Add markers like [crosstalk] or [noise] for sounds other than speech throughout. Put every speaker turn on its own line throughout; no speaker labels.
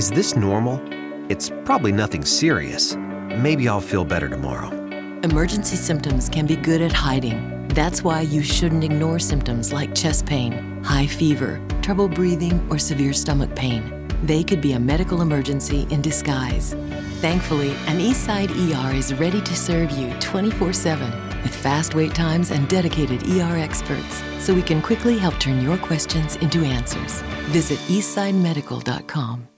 Is this normal? It's probably nothing serious. Maybe I'll feel better tomorrow.
Emergency symptoms can be good at hiding. That's why you shouldn't ignore symptoms like chest pain, high fever, trouble breathing, or severe stomach pain. They could be a medical emergency in disguise. Thankfully, an Eastside ER is ready to serve you 24 7 with fast wait times and dedicated ER experts so we can quickly help turn your questions into answers. Visit eastsidemedical.com.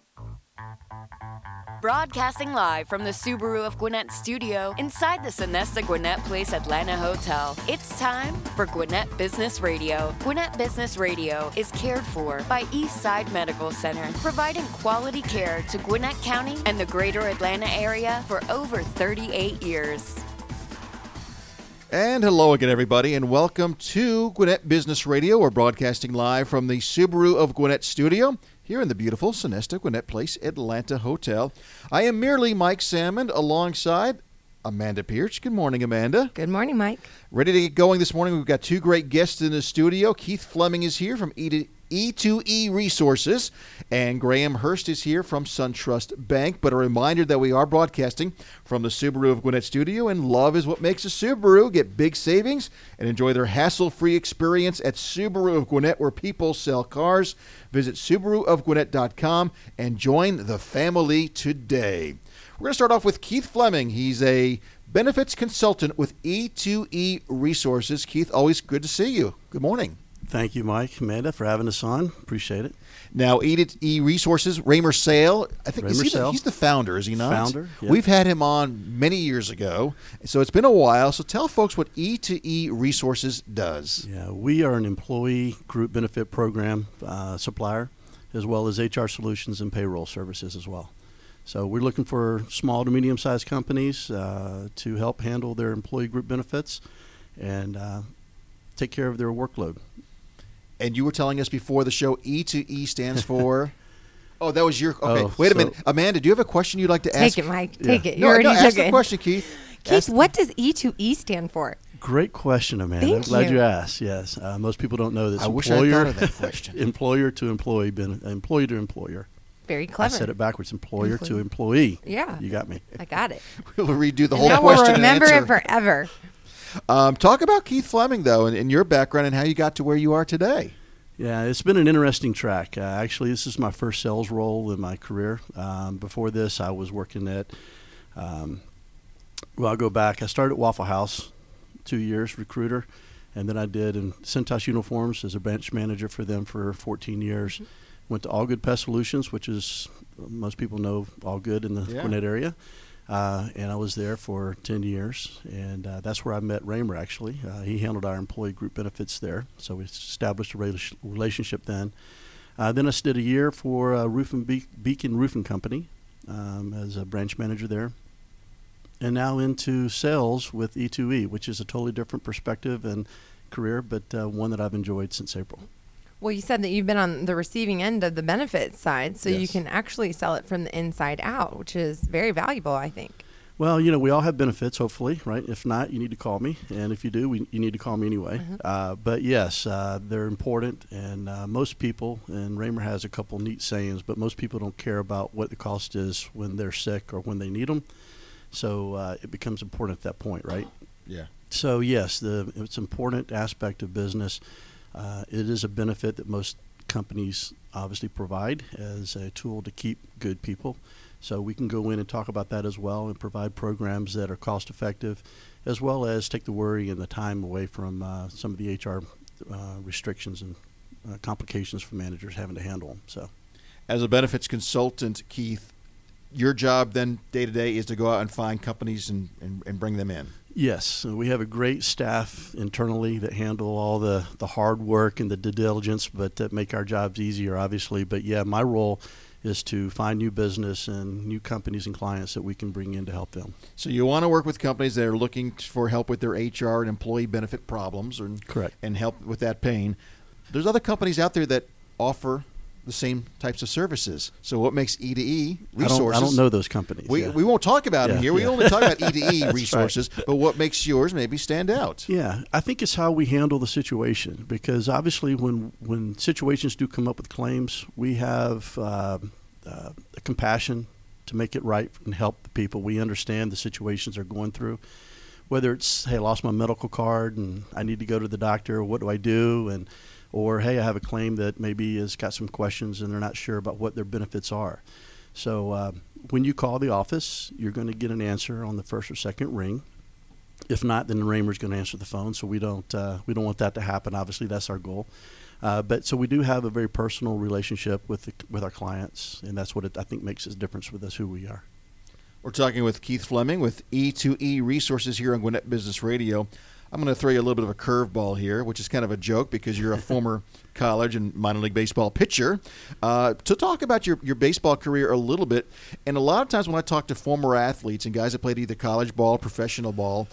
Broadcasting live from the Subaru of Gwinnett studio inside the Sonesta Gwinnett Place Atlanta Hotel. It's time for Gwinnett Business Radio. Gwinnett Business Radio is cared for by Eastside Medical Center, providing quality care to Gwinnett County and the greater Atlanta area for over 38 years.
And hello again, everybody, and welcome to Gwinnett Business Radio. We're broadcasting live from the Subaru of Gwinnett studio here in the beautiful Sonesta Gwinnett Place Atlanta Hotel. I am merely Mike Sammond alongside Amanda Pierce. Good morning, Amanda.
Good morning, Mike.
Ready to get going this morning. We've got two great guests in the studio. Keith Fleming is here from E E2E Resources, and Graham Hirst is here from SunTrust Bank. But a reminder that we are broadcasting from the Subaru of Gwinnett studio, and love is what makes a Subaru. Get big savings and enjoy their hassle free experience at Subaru of Gwinnett, where people sell cars. Visit SubaruofGwinnett.com and join the family today. We're going to start off with Keith Fleming. He's a benefits consultant with E2E Resources. Keith, always good to see you. Good morning.
Thank you, Mike, Amanda, for having us on. Appreciate it.
Now, E e Resources, Raymer Sale. I think
Raymer
he the,
Sale.
he's the founder, is he not?
Founder, yeah.
We've had him on many years ago, so it's been a while. So tell folks what E2E Resources does.
Yeah, we are an employee group benefit program uh, supplier, as well as HR solutions and payroll services as well. So we're looking for small to medium-sized companies uh, to help handle their employee group benefits and uh, take care of their workload.
And you were telling us before the show, E2E stands [laughs] for. oh, that was your. Okay,
Oh,
wait a
so-
minute, Amanda. Do you have a question you'd like to ask?
Take it, Mike. Take it. You
No,
already
no,
took
ask
it.
the question, Keith.
Keith,
Ask-
what does E2E stand for?
Great question, Amanda.
Thank
I'm glad
you.
you, asked. Yes, uh, most people don't know this.
I wish I'd thought of that question. [laughs]
employer to employee, ben, employee to employer.
Very clever.
I said it backwards. Employer to
Employee.
employee.
Yeah.
you got me.
I got it. [laughs]
We'll redo the
And
whole
now
question
we'll remember
and
it forever.
Um, talk about Keith Fleming, though, and, and your background and how you got to where you are today.
Yeah, it's been an interesting track. Uh, actually, this is my first sales role in my career. Um, before this, I was working at, um, well, I'll go back. I started at Waffle House, two years recruiter, and then I did in Cintas Uniforms as a branch manager for them for 14 years. Went to Allgood Pest Solutions, which is most people know Allgood in the
Yeah.
Gwinnett area. Uh, and I was there for 10 years, and uh, that's where I met Raymer actually. Uh, he handled our employee group benefits there, so we established a rela- relationship then. Uh, then I did a year for uh, Roof and Be- Beacon Roofing Company um, as a branch manager there. And now into sales with E2E, which is a totally different perspective and career, but uh, one that I've enjoyed since April.
Well, you said that you've been on the receiving end of the benefits side, so you can actually sell it from the inside out, which is very valuable, I think.
Well, you know, we all have benefits, hopefully, right? If not, you need to call me. And if you do, we, you need to call me anyway. Uh, but yes, uh, they're important. And uh, most people, and Raymer has a couple neat sayings, but most people don't care about what the cost is when they're sick or when they need them. So uh, it becomes important at that point, right?
Yeah.
So yes, the it's an important aspect of business. Uh, it is a benefit that most companies obviously provide as a tool to keep good people. So we can go in and talk about that as well and provide programs that are cost effective, as well as take the worry and the time away from uh, some of the HR uh, restrictions and uh, complications for managers having to handle them. So.
As a benefits consultant, Keith, your job then day to day is to go out and find companies and, and, and bring them in.
Yes, we have a great staff internally that handle all the, the hard work and the due diligence, but that make our jobs easier, obviously. But yeah, my role is to find new business and new companies and clients that we can bring in to help them.
So you want to work with companies that are looking for help with their HR and employee benefit problems, or
Correct.
and help with that pain. There's other companies out there that offer the same types of services. So what makes E to E resources?
don't, I don't know those companies.
We,
yeah.
we won't talk about them
Yeah,
here. We
yeah.
only talk about [laughs] E to E
That's
resources. But what makes yours maybe stand out?
Yeah, I think it's how we handle the situation because obviously when when situations do come up with claims, we have uh, uh, a compassion to make it right and help the people. We understand the situations they're going through. Whether it's hey, I lost my medical card and I need to go to the doctor. What do I do? And or hey, I have a claim that maybe has got some questions and they're not sure about what their benefits are. So uh, when you call the office, you're going to get an answer on the first or second ring. If not, then the Raymer's going to answer the phone. So we don't uh, we don't want that to happen. Obviously, that's our goal. Uh, but so we do have a very personal relationship with the, with our clients, and that's what it, I think makes a difference with us who we are.
We're talking with Keith Fleming with E2E Resources here on Gwinnett Business Radio. I'm going to throw you a little bit of a curveball here, which is kind of a joke because you're a [laughs] former college and minor league baseball pitcher. Uh, to talk about your, your baseball career a little bit, and a lot of times when I talk to former athletes and guys that played either college ball, professional ball,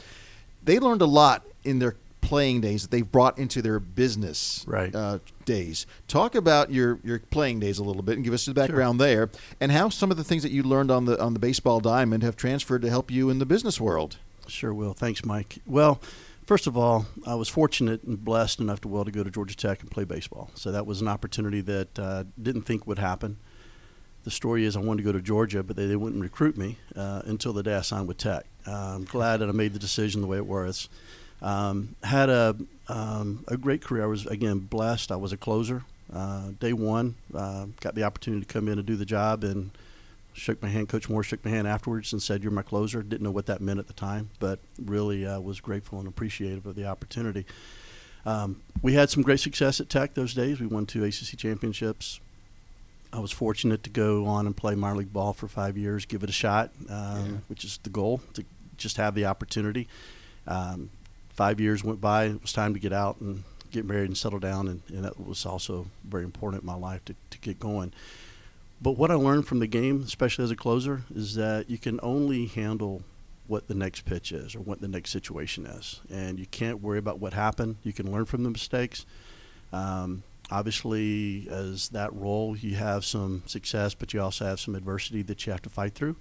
they learned a lot in their playing days that they've brought into their business
right.
uh, days. Talk about your, your playing days a little bit and give us the background sure. there, and how some of the things that you learned on the on the baseball diamond have transferred to help you in the business world.
Sure will. Thanks, Mike. Well, first of all, I was fortunate and blessed enough to able to go to Georgia Tech and play baseball. So that was an opportunity that uh, didn't think would happen. The story is I wanted to go to Georgia, but they, they wouldn't recruit me uh, until the day I signed with Tech. Uh, I'm glad that I made the decision the way it was. Um, had a um, a great career. I was again blessed. I was a closer. Uh, day one, uh, got the opportunity to come in and do the job, and shook my hand. Coach Moore shook my hand afterwards and said, "You're my closer." Didn't know what that meant at the time, but really uh, was grateful and appreciative of the opportunity. Um, we had some great success at Tech those days. We won two ACC championships. I was fortunate to go on and play minor league ball for five years, give it a shot, um, yeah. which is the goal to just have the opportunity. Um, five years went by. It was time to get out and get married and settle down, and, and that was also very important in my life to, to get going. But what I learned from the game, especially as a closer, is that you can only handle what the next pitch is or what the next situation is. And you can't worry about what happened. You can learn from the mistakes. Um, obviously, as that role, you have some success, but you also have some adversity that you have to fight through.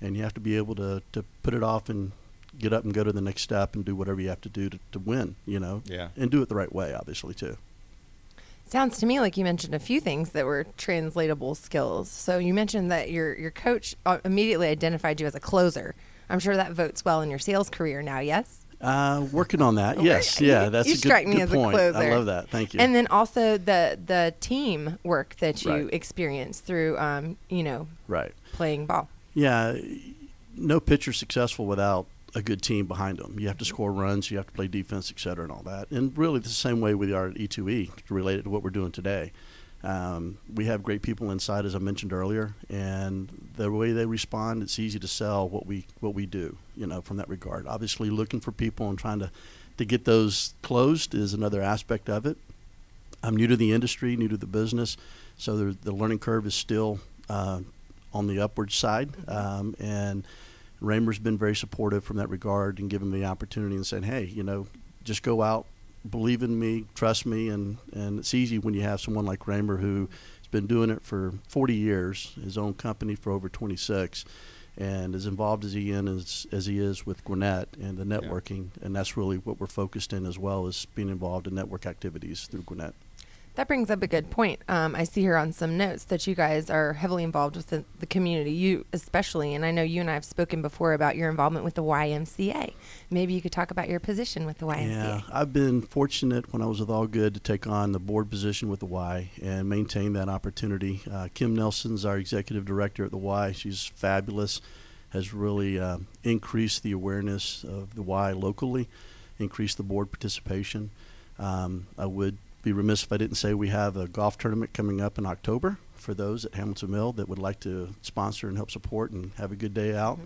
And you have to be able to, to put it off and get up and go to the next step and do whatever you have to do to, to win, you know?
Yeah.
And do it the right way, obviously, too.
Sounds to me like you mentioned a few things that were translatable skills. So you mentioned that your your coach uh, immediately identified you as a closer. I'm sure that votes well in your sales career now. Yes.
Uh, working on that. Yes. Yeah. That's
you
a
strike
good,
me as
point.
a closer.
I love that. Thank you.
And then also the the team work that you
Right.
experienced through, um, you know,
right.
playing ball.
Yeah. No pitcher successful without a good team behind them. You have to score runs, you have to play defense, et cetera, and all that. And really, the same way we are at E2E, related to what we're doing today. Um, we have great people inside, as I mentioned earlier, and the way they respond, it's easy to sell what we what we do. You know, from that regard. Obviously, looking for people and trying to to get those closed is another aspect of it. I'm new to the industry, new to the business, so the, the learning curve is still uh, on the upward side, um, and Raymer's been very supportive from that regard and giving me the opportunity and saying, hey, you know, just go out, believe in me, trust me, and, and it's easy when you have someone like Raymer who has been doing it for 40 years, his own company for over 26, and as involved as he in as, as he is with Gwinnett and the networking, and that's really what we're focused in as well as being involved in network activities through Gwinnett.
That brings up a good point. Um, I see here on some notes that you guys are heavily involved with the, the community, you especially, and I know you and I have spoken before about your involvement with the YMCA. Maybe you could talk about your position with the YMCA.
Yeah, I've been fortunate when I was with Allgood to take on the board position with the Y and maintain that opportunity. Uh, Kim Nelson's our executive director at the Y. She's fabulous, has really uh, increased the awareness of the Y locally, increased the board participation. Um, I would be remiss if I didn't say we have a golf tournament coming up in October for those at Hamilton Mill that would like to sponsor and help support and have a good day out.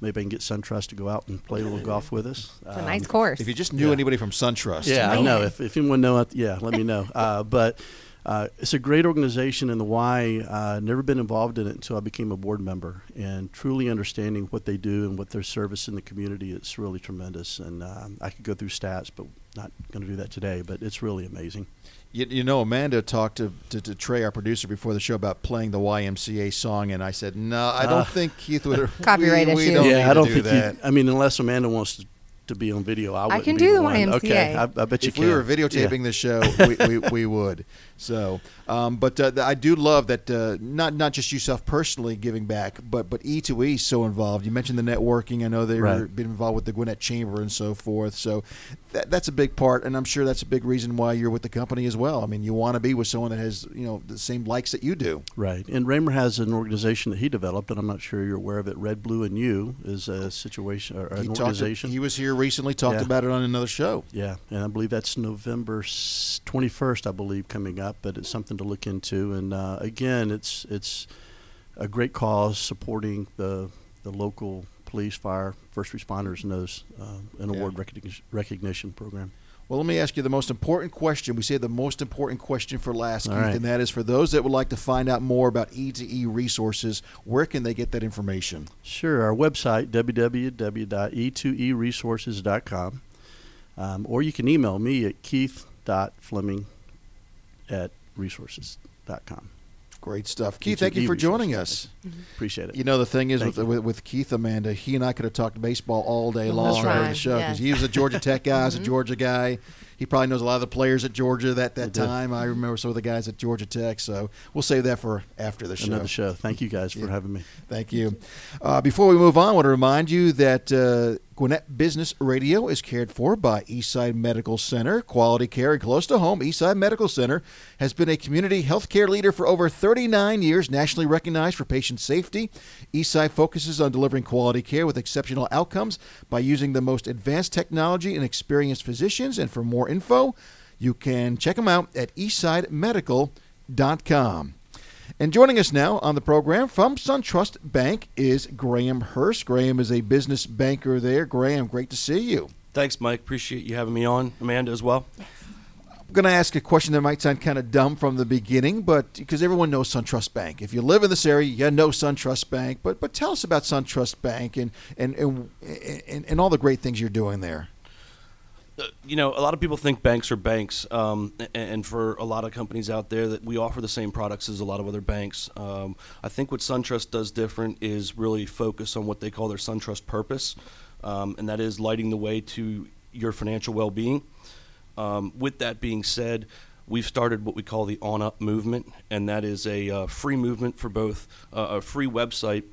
Maybe I can get SunTrust to go out and play a little golf with us.
It's a
Um,
nice course.
If you just knew
Yeah.
anybody from SunTrust.
yeah, I know. If, if anyone know yeah, let me know. [laughs] Uh, but uh, it's a great organization, and the Y. Uh, never been involved in it until I became a board member, and truly understanding what they do and what their service in the community. It's really tremendous, and um, I could go through stats, but not going to do that today. But it's really amazing.
You, you know, Amanda talked to, to, to Trey, our producer, before the show about playing the YMCA song, and I said, no, I don't
Uh,
think Keith would. [laughs]
Copyright
we, we
issues.
yeah, I don't
do
think
that.
you. I mean, unless Amanda wants to to be on video, I,
I can do the
one.
YMCA.
Okay, I, I bet you
if
can.
we were videotaping
Yeah.
the show, we, we, we would. So, um, but uh, I do love that uh, not not just yourself personally giving back, but but E to E so involved. You mentioned the networking. I know they've
Right.
been involved with the Gwinnett Chamber and so forth. So that, that's a big part, and I'm sure that's a big reason why you're with the company as well. I mean, you want to be with someone that has you know the same likes that you do.
Right. And Raymer has an organization that he developed, and I'm not sure you're aware of it. Red, Blue, and You is a situation or
He
an
talked.
organization.
He was here recently, talked
Yeah.
about it on another show.
yeah, and I believe that's November 21st, I believe, coming up. But it's something to look into. And uh, again, it's it's a great cause supporting the the local police, fire, first responders, and those uh, an
Yeah.
award recognition, recognition program.
Well, let me ask you the most important question. We say the most important question for last, Keith,
right.
and that is for those that would like to find out more about E2E resources, where can they get that information?
Sure. Our website, E www.e2eresources.com. Um, or you can email me at keith.fleming at resources.com.
Great stuff. Keith, thank you for joining
resources.
us.
Appreciate it.
You know, the thing is with, with, with Keith, Amanda, he and I could have talked baseball all day long during
right,
the show because
yes.
he was a Georgia Tech guy, I was a
Mhm.
Georgia guy. He probably knows a lot of the players at Georgia that, that time. I remember some of the guys at Georgia Tech, so we'll save that for after the show.
Another show. Thank you guys
Yeah.
for having me.
Thank you. Uh, before we move on, I want to remind you that uh, Gwinnett Business Radio is cared for by Eastside Medical Center. Quality care and close to home, Eastside Medical Center has been a community healthcare leader for over 39 years, nationally recognized for patient safety. Eastside focuses on delivering quality care with exceptional outcomes by using the most advanced technology and experienced physicians. And for more info, you can check them out at eastsidemedical.com. And joining us now on the program from SunTrust Bank is Graham Hirst. Graham is a business banker there. Graham, great to see you.
Thanks, Mike. Appreciate you having me on. Amanda as well.
I'm going to ask a question that might sound kind of dumb from the beginning, but because everyone knows SunTrust Bank. If you live in this area, you know SunTrust Bank. But but tell us about SunTrust Bank and and and, and, and all the great things you're doing there.
Uh, you know, a lot of people think banks are banks, um, and for a lot of companies out there, that we offer the same products as a lot of other banks. Um, I think what SunTrust does different is really focus on what they call their SunTrust purpose, um, and that is lighting the way to your financial well-being. Um, with that being said, we've started what we call the On Up movement, and that is a uh, free movement for both uh, a free website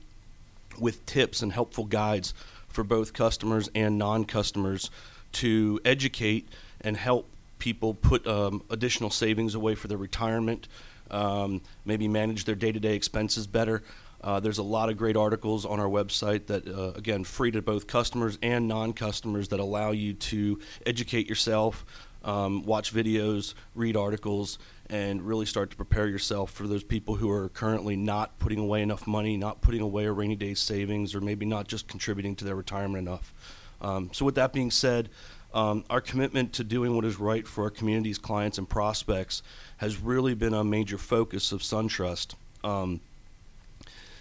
with tips and helpful guides for both customers and non-customers to educate and help people put um, additional savings away for their retirement, um, maybe manage their day-to-day expenses better. Uh, there's a lot of great articles on our website that, uh, again, free to both customers and non-customers that allow you to educate yourself, um, watch videos, read articles, and really start to prepare yourself for those people who are currently not putting away enough money, not putting away a rainy day savings, or maybe not just contributing to their retirement enough. Um, so, with that being said, um, our commitment to doing what is right for our communities, clients, and prospects has really been a major focus of SunTrust. Um,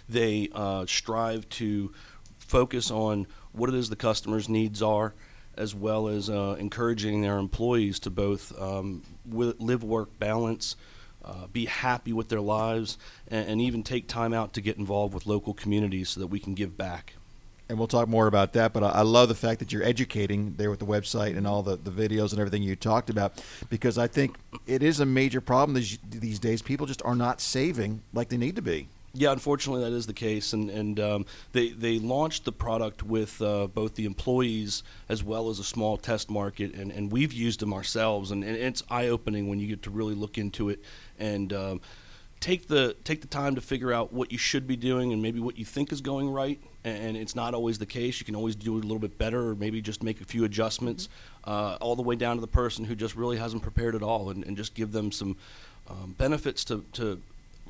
they uh, strive to focus on what it is the customer's needs are, as well as uh, encouraging their employees to both um, live work balance, uh, be happy with their lives, and, and even take time out to get involved with local communities so that we can give back.
And we'll talk more about that. But I, love the fact that you're educating there with the website and all the, the videos and everything you talked about, because I think it is a major problem these, these days. People just are not saving like they need to be.
Yeah, unfortunately, that is the case, and and um, they they launched the product with uh, both the employees as well as a small test market, and, and we've used them ourselves, and, and it's eye opening when you get to really look into it and um, take the take the time to figure out what you should be doing and maybe what you think is going right, and it's not always the case. You can always do it a little bit better, or maybe just make a few adjustments, uh, all the way down to the person who just really hasn't prepared at all, and, and just give them some um, benefits to to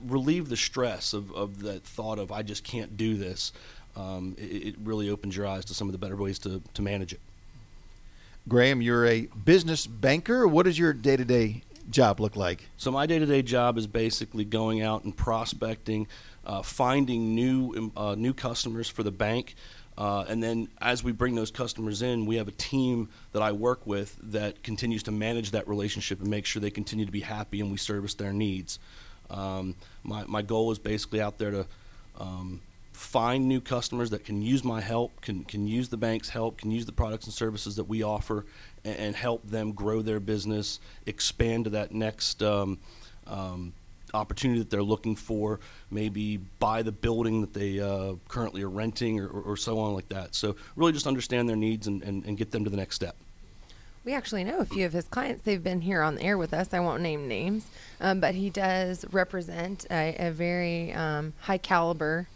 relieve the stress of, of that thought of I just can't do this, um, it, it really opens your eyes to some of the better ways to, to manage it.
Graham, you're a business banker. What does your day to day job look like?
So my day-to-day job is basically going out and prospecting, uh, finding new uh, new customers for the bank, uh, and then as we bring those customers in, we have a team that I work with that continues to manage that relationship and make sure they continue to be happy and we service their needs. Um, my my goal is basically out there to um, find new customers that can use my help, can can use the bank's help, can use the products and services that we offer, and, and help them grow their business, expand to that next. Um, um, opportunity that they're looking for, maybe buy the building that they uh, currently are renting, or, or, or so on like that. So really, just understand their needs and, and, and get them to the next step.
We actually know a few of his clients. They've been here on the air with us. I won't name names, um, but he does represent a, a very um, high caliber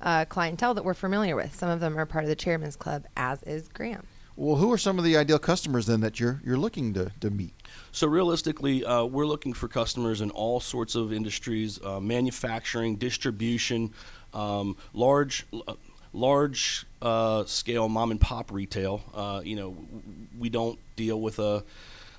uh, clientele that we're familiar with. Some of them are part of the Chairman's Club, as is Graham.
Well, who are some of the ideal customers then that you're you're looking to, to meet?
So realistically, uh, we're looking for customers in all sorts of industries: uh, manufacturing, distribution, um, large. Uh, large uh, scale mom and pop retail. Uh, you know, we don't deal with a,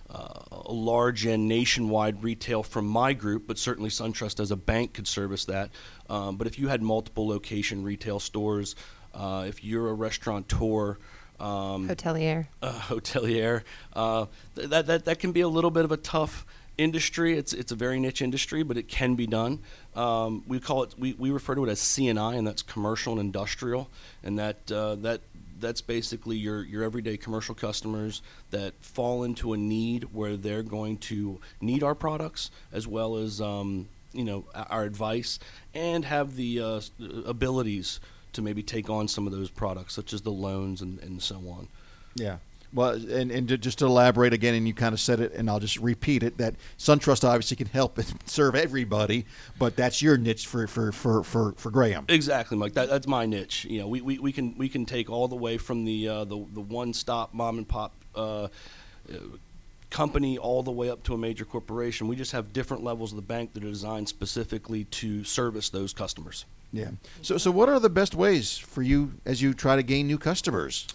uh, a large and nationwide retail from my group, but certainly SunTrust as a bank could service that. Um, but if you had multiple location retail stores, if you're a restaurateur, um,
Hotelier. [laughs]
uh, hotelier. Uh, th- that, that that can be a little bit of a tough industry. It's it's a very niche industry, but it can be done. Um, we call it we, we refer to it as CNI, and that's commercial and industrial, and that uh, that that's basically your your everyday commercial customers that fall into a need where they're going to need our products as well as um, you know our advice and have the uh, s- abilities to maybe take on some of those products such as the loans and, and so on.
Yeah. Well, and, and to, just to elaborate again, and you kind of said it, and I'll just repeat it: that SunTrust obviously can help and [laughs] serve everybody, but that's your niche for for for for, for Graham.
Exactly, Mike. That, that's my niche. You know, we, we, we can we can take all the way from the uh, the the one stop mom and pop uh, uh, company all the way up to a major corporation. We just have different levels of the bank that are designed specifically to service those customers.
Yeah. So so what are the best ways for you as you try to gain new customers?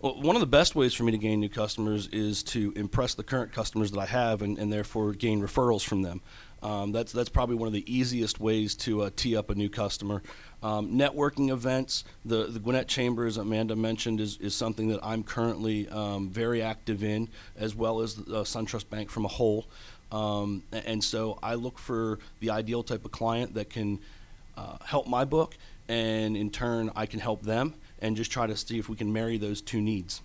Well, one of the best ways for me to gain new customers is to impress the current customers that I have, and, and therefore gain referrals from them. Um, that's that's probably one of the easiest ways to uh, tee up a new customer. Um, networking events, the the Gwinnett Chamber, as Amanda mentioned, is, is something that I'm currently um, very active in, as well as uh, SunTrust Bank from a whole. Um, and so I look for the ideal type of client that can uh, help my book, and in turn I can help them, and just try to see if we can marry those two needs.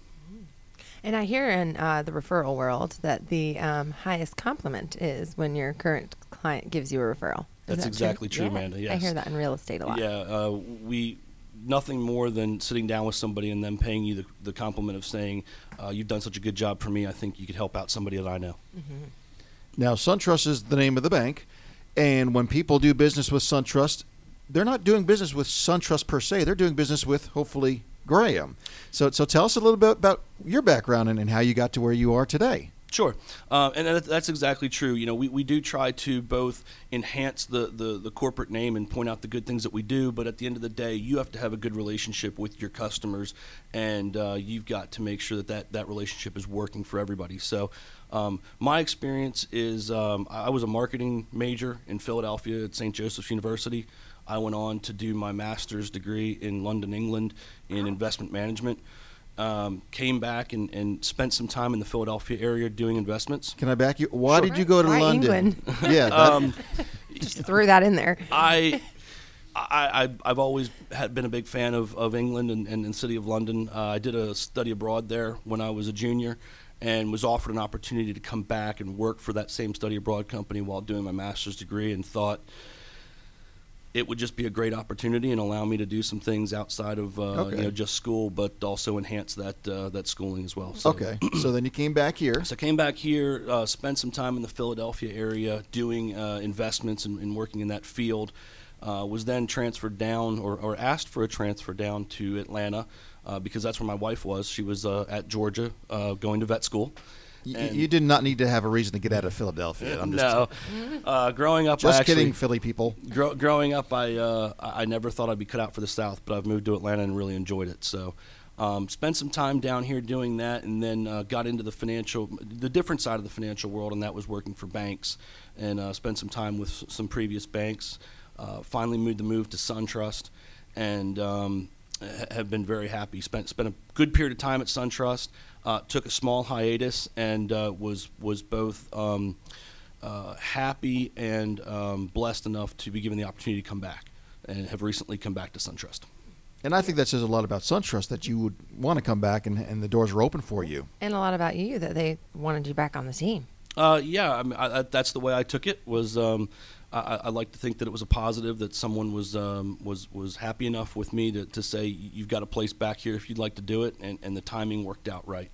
And I hear in uh, the referral world that the um, highest compliment is when your current client gives you a referral. Is
That's
that
exactly true,
Yeah.
Amanda,
I hear that in real estate a lot.
Yeah, uh, we nothing more than sitting down with somebody and them paying you the, the compliment of saying, uh, "You've done such a good job for me. I think you could help out somebody that I know."
Now, SunTrust is the name of the bank, and when people do business with SunTrust, they're not doing business with SunTrust per se. They're doing business with hopefully Graham. So so tell us a little bit about your background and, and how you got to where you are today.
Sure, uh, and that, that's exactly true. You know, we, we do try to both enhance the, the, the corporate name and point out the good things that we do, but at the end of the day, you have to have a good relationship with your customers, and uh, you've got to make sure that, that that relationship is working for everybody. So, um, my experience is um, I was a marketing major in Philadelphia at St. Joseph's University. I went on to do my master's degree in London, England, in investment management. Um, came back and, and spent some time in the Philadelphia area doing investments.
Can I back you? Why
Sure.
did you go to
Why
London?
England? [laughs]
yeah. that-
Um,
Just threw that in there.
I, I, I, I've always had been a big fan of, of England and, and, and city of London. Uh, I did a study abroad there when I was a junior, and was offered an opportunity to come back and work for that same study abroad company while doing my master's degree, and thought it would just be a great opportunity and allow me to do some things outside of uh,
Okay.
you know just school, but also enhance that uh, that schooling as well. So,
okay. so then you came back here.
so I came back here, uh, spent some time in the Philadelphia area doing uh, investments and, and working in that field. Uh, was then transferred down or, or asked for a transfer down to Atlanta uh, because that's where my wife was. She was uh, at Georgia uh, going to vet school.
Y-
And-
you did not need to have a reason to get out of Philadelphia. I'm just,
no, uh, growing up, I
just
actually,
kidding, Philly people.
Grow, growing up, I uh, I never thought I'd be cut out for the South, but I've moved to Atlanta and really enjoyed it. So, um, spent some time down here doing that, and then uh, got into the financial, the different side of the financial world, and that was working for banks, and uh, spent some time with s- some previous banks. Uh, finally, made the move to SunTrust, and um, have been very happy. Spent spent a good period of time at SunTrust. Uh, took a small hiatus and uh, was was both. Um, uh, happy and um, blessed enough to be given the opportunity to come back, and have recently come back to SunTrust.
And I think that says a lot about SunTrust that you would want to come back and, and the doors are open for you.
And a lot about you that they wanted you back on the team.
Uh, yeah, I mean, I, I, that's the way I took it. Was um, I, I like to think that it was a positive that someone was um, was was happy enough with me to, to say you've got a place back here if you'd like to do it, and, and the timing worked out right.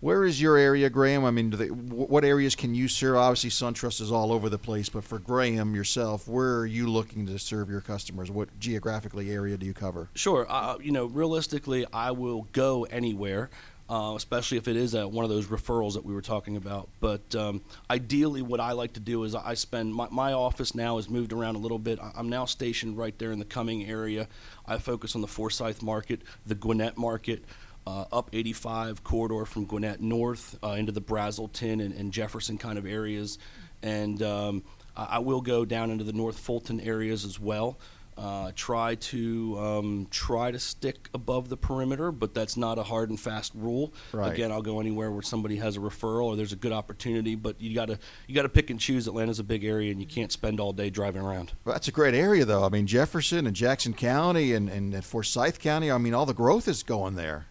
Where is your area, Graham? I mean, they, what areas can you serve? Obviously, SunTrust is all over the place, but for Graham yourself, where are you looking to serve your customers? What geographically area do you cover?
Sure. Uh, you know, realistically, I will go anywhere. Uh, especially if it is a, one of those referrals that we were talking about. But um, ideally, what I like to do is I spend my, my, office now has moved around a little bit. I'm now stationed right there in the Cumming area. I focus on the Forsyth market, the Gwinnett market uh, up 85 corridor from Gwinnett north uh, into the Braselton and, and, Jefferson kind of areas. And um, I will go down into the North Fulton areas as well. Uh, try to um, try to stick above the perimeter, but that's not a hard and fast rule.
Right.
Again, I'll go anywhere where somebody has a referral or there's a good opportunity, but you gotta you gotta pick and choose. Atlanta's a big area, and you can't spend all day driving around.
Well, that's a great area, though. I mean, Jefferson and Jackson County and, and Forsyth County. I mean, all the growth is going there.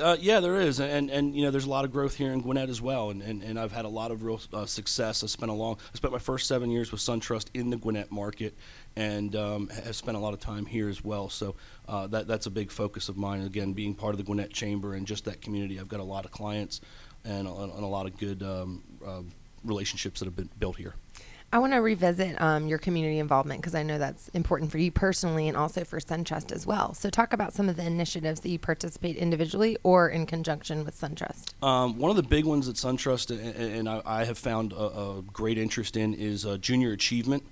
Uh, yeah, there is, and and you know, there's a lot of growth here in Gwinnett as well, and, and, and I've had a lot of real uh, success. I spent a long, I spent my first seven years with SunTrust in the Gwinnett market, and um, have spent a lot of time here as well. So uh, that that's a big focus of mine. Again, being part of the Gwinnett Chamber and just that community, I've got a lot of clients and, and a lot of good um, uh, relationships that have been built here.
I want to revisit um, your community involvement because I know that's important for you personally and also for SunTrust as well. So, talk about some of the initiatives that you participate individually or in conjunction with SunTrust.
Um, one of the big ones that SunTrust and, and I, I, have found a, a, great interest in is uh, junior achievement.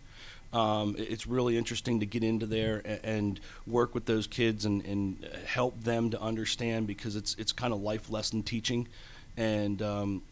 Um, it's really interesting to get into there and, work with those kids and, and, help them to understand because it's it's kind of life lesson teaching, and um,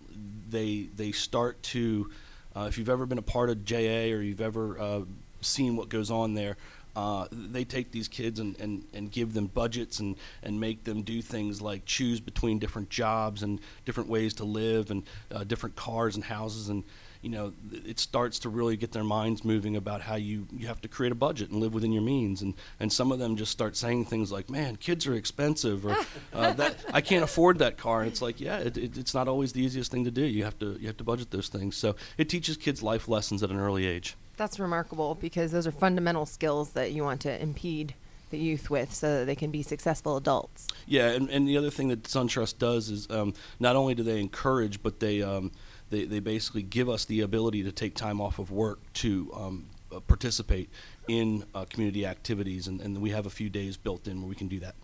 they they start to uh, if you've ever been a part of JA or you've ever uh, seen what goes on there, uh, they take these kids and, and, and give them budgets and, and make them do things like choose between different jobs and different ways to live and uh, different cars and houses and you know, it starts to really get their minds moving about how you, you have to create a budget and live within your means. And, and some of them just start saying things like, man, kids are expensive or [laughs] uh, that I can't afford that car. And it's like, yeah, it, it, it's not always the easiest thing to do. You have to, you have to budget those things. So it teaches kids life lessons at an early age.
That's remarkable because those are fundamental skills that you want to impede the youth with so that they can be successful adults.
Yeah, and, and the other thing that SunTrust does is um, not only do they encourage, but they um, they, they basically give us the ability to take time off of work to um, uh, participate in uh, community activities, and, and we have a few days built in where we can do that.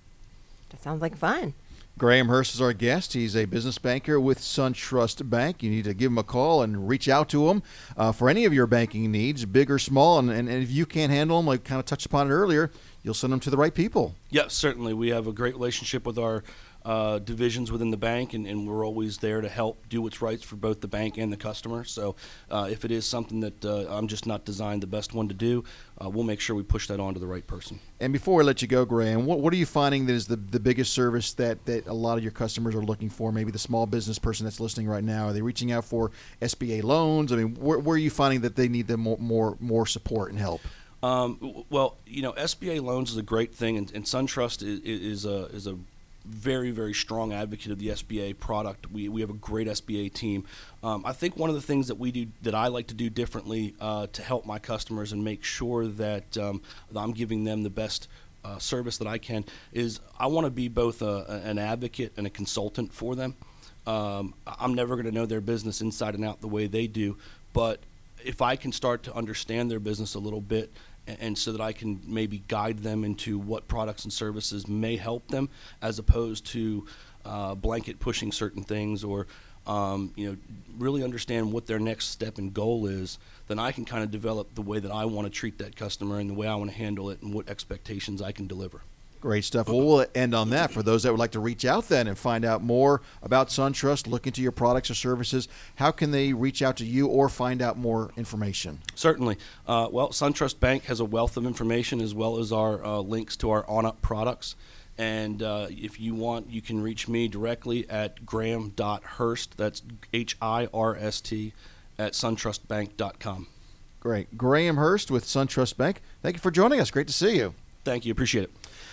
That sounds like fun.
Graham Hirst is our guest. He's a business banker with SunTrust Bank. You need to give him a call and reach out to him uh, for any of your banking needs, big or small. And, and, and, if you can't handle them, like kind of touched upon it earlier, you'll send them to the right people.
Yes, certainly. We have a great relationship with our uh, divisions within the bank, and, and, we're always there to help do what's right for both the bank and the customer. So, uh, if it is something that uh, I'm just not designed the best one to do, uh, we'll make sure we push that on to the right person.
And before I let you go, Graham, what, what are you finding that is the, the biggest service that, that a lot of your customers are looking for? Maybe the small business person that's listening right now, are they reaching out for SBA loans? I mean, where, where are you finding that they need the more, more, more support and help?
Um, well, you know, SBA loans is a great thing, and, and SunTrust is, is a is a very, very strong advocate of the SBA product. We, we have a great SBA team. Um, I think one of the things that we do that I like to do differently uh, to help my customers and make sure that, um, that I'm giving them the best uh, service that I can is I want to be both a, an advocate and a consultant for them. Um, I'm never going to know their business inside and out the way they do, but if I can start to understand their business a little bit and so that I can maybe guide them into what products and services may help them, as opposed to uh, blanket pushing certain things or um, you know really understand what their next step and goal is. Then I can kind of develop the way that I want to treat that customer and the way I want to handle it and what expectations I can deliver.
Great stuff. Well, we'll end on that. For those that would like to reach out then and find out more about SunTrust, look into your products or services, how can they reach out to you or find out more information?
Certainly. Uh, well, SunTrust Bank has a wealth of information as well as our uh, links to our OnUp products. And uh, if you want, you can reach me directly at graham.hirst, that's H I R S T, at suntrustbank.com.
Great. Graham Hirst with SunTrust Bank. Thank you for joining us. Great to see you.
Thank you. Appreciate it.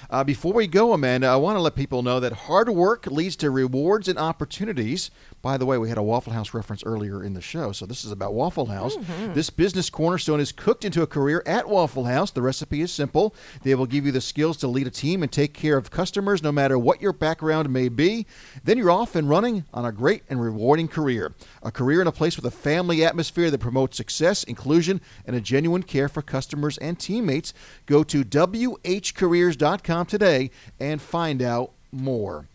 Uh, before we go, Amanda, I want to let people know that hard work leads to rewards and opportunities. By the way, we had a Waffle House reference earlier in the show, so this is about Waffle House.
Mm-hmm.
This business cornerstone is cooked into a career at Waffle House. The recipe is simple. They will give you the skills to lead a team and take care of customers no matter what your background may be. Then you're off and running on a great and rewarding career. A career in a place with a family atmosphere that promotes success, inclusion, and a genuine care for customers and teammates. Go to WHCareers.com today and find out more.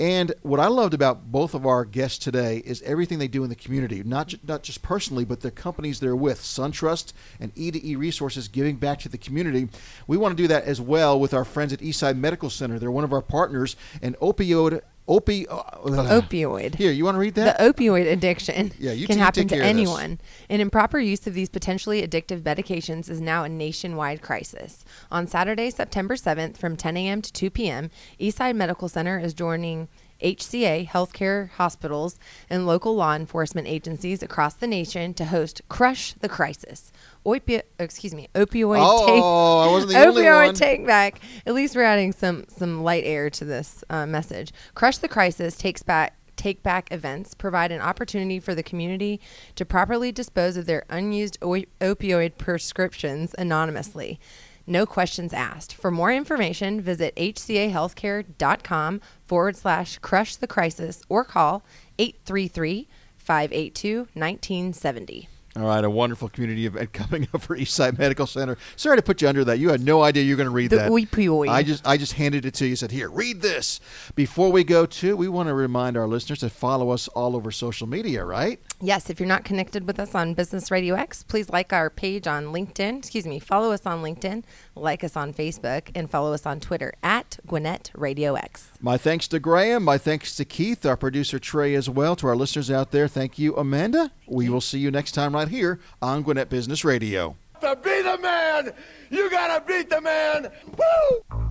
And what I loved about both of our guests today is everything they do in the community, not ju- not just personally, but the companies they're with, SunTrust and E2E Resources, giving back to the community. We want to do that as well with our friends at Eastside Medical Center. They're one of our partners, and opioid opi uh,
Opioid.
Here, you want to read that?
The opioid addiction
Yeah, you
can
t-
happen to anyone, and improper use of these potentially addictive medications is now a nationwide crisis. On Saturday, September 7th, from 10 a.m. to 2 p.m., Eastside Medical Center is joining HCA healthcare hospitals and local law enforcement agencies across the nation to host Crush the Crisis. Opi- excuse me, opioid
Oh,
take
I wasn't the only
opioid
one.
take back. At least we're adding some some light air to this uh, message. Crush the crisis takes back take back events provide an opportunity for the community to properly dispose of their unused o- opioid prescriptions anonymously. No questions asked. For more information, visit hcahealthcare.com forward slash crush the crisis or call 833 582 1970.
All right, a wonderful community event [laughs] coming up for Eastside Medical Center. Sorry to put you under that. You had no idea you were going to read
The
that.
opioid.
I just I just handed it to you. Said, "Here, read this." Before we go to, we want to remind our listeners to follow us all over social media. Right?
Yes, if you're not connected with us on Business Radio X, please like our page on LinkedIn. Excuse me, follow us on LinkedIn, like us on Facebook, and follow us on Twitter at Gwinnett Radio X.
My thanks to Graham. My thanks to Keith, our producer Trey, as well. To our listeners out there, thank you, Amanda. We will see you next time right here on Gwinnett Business Radio.
To be the man, you gotta beat the man. Woo!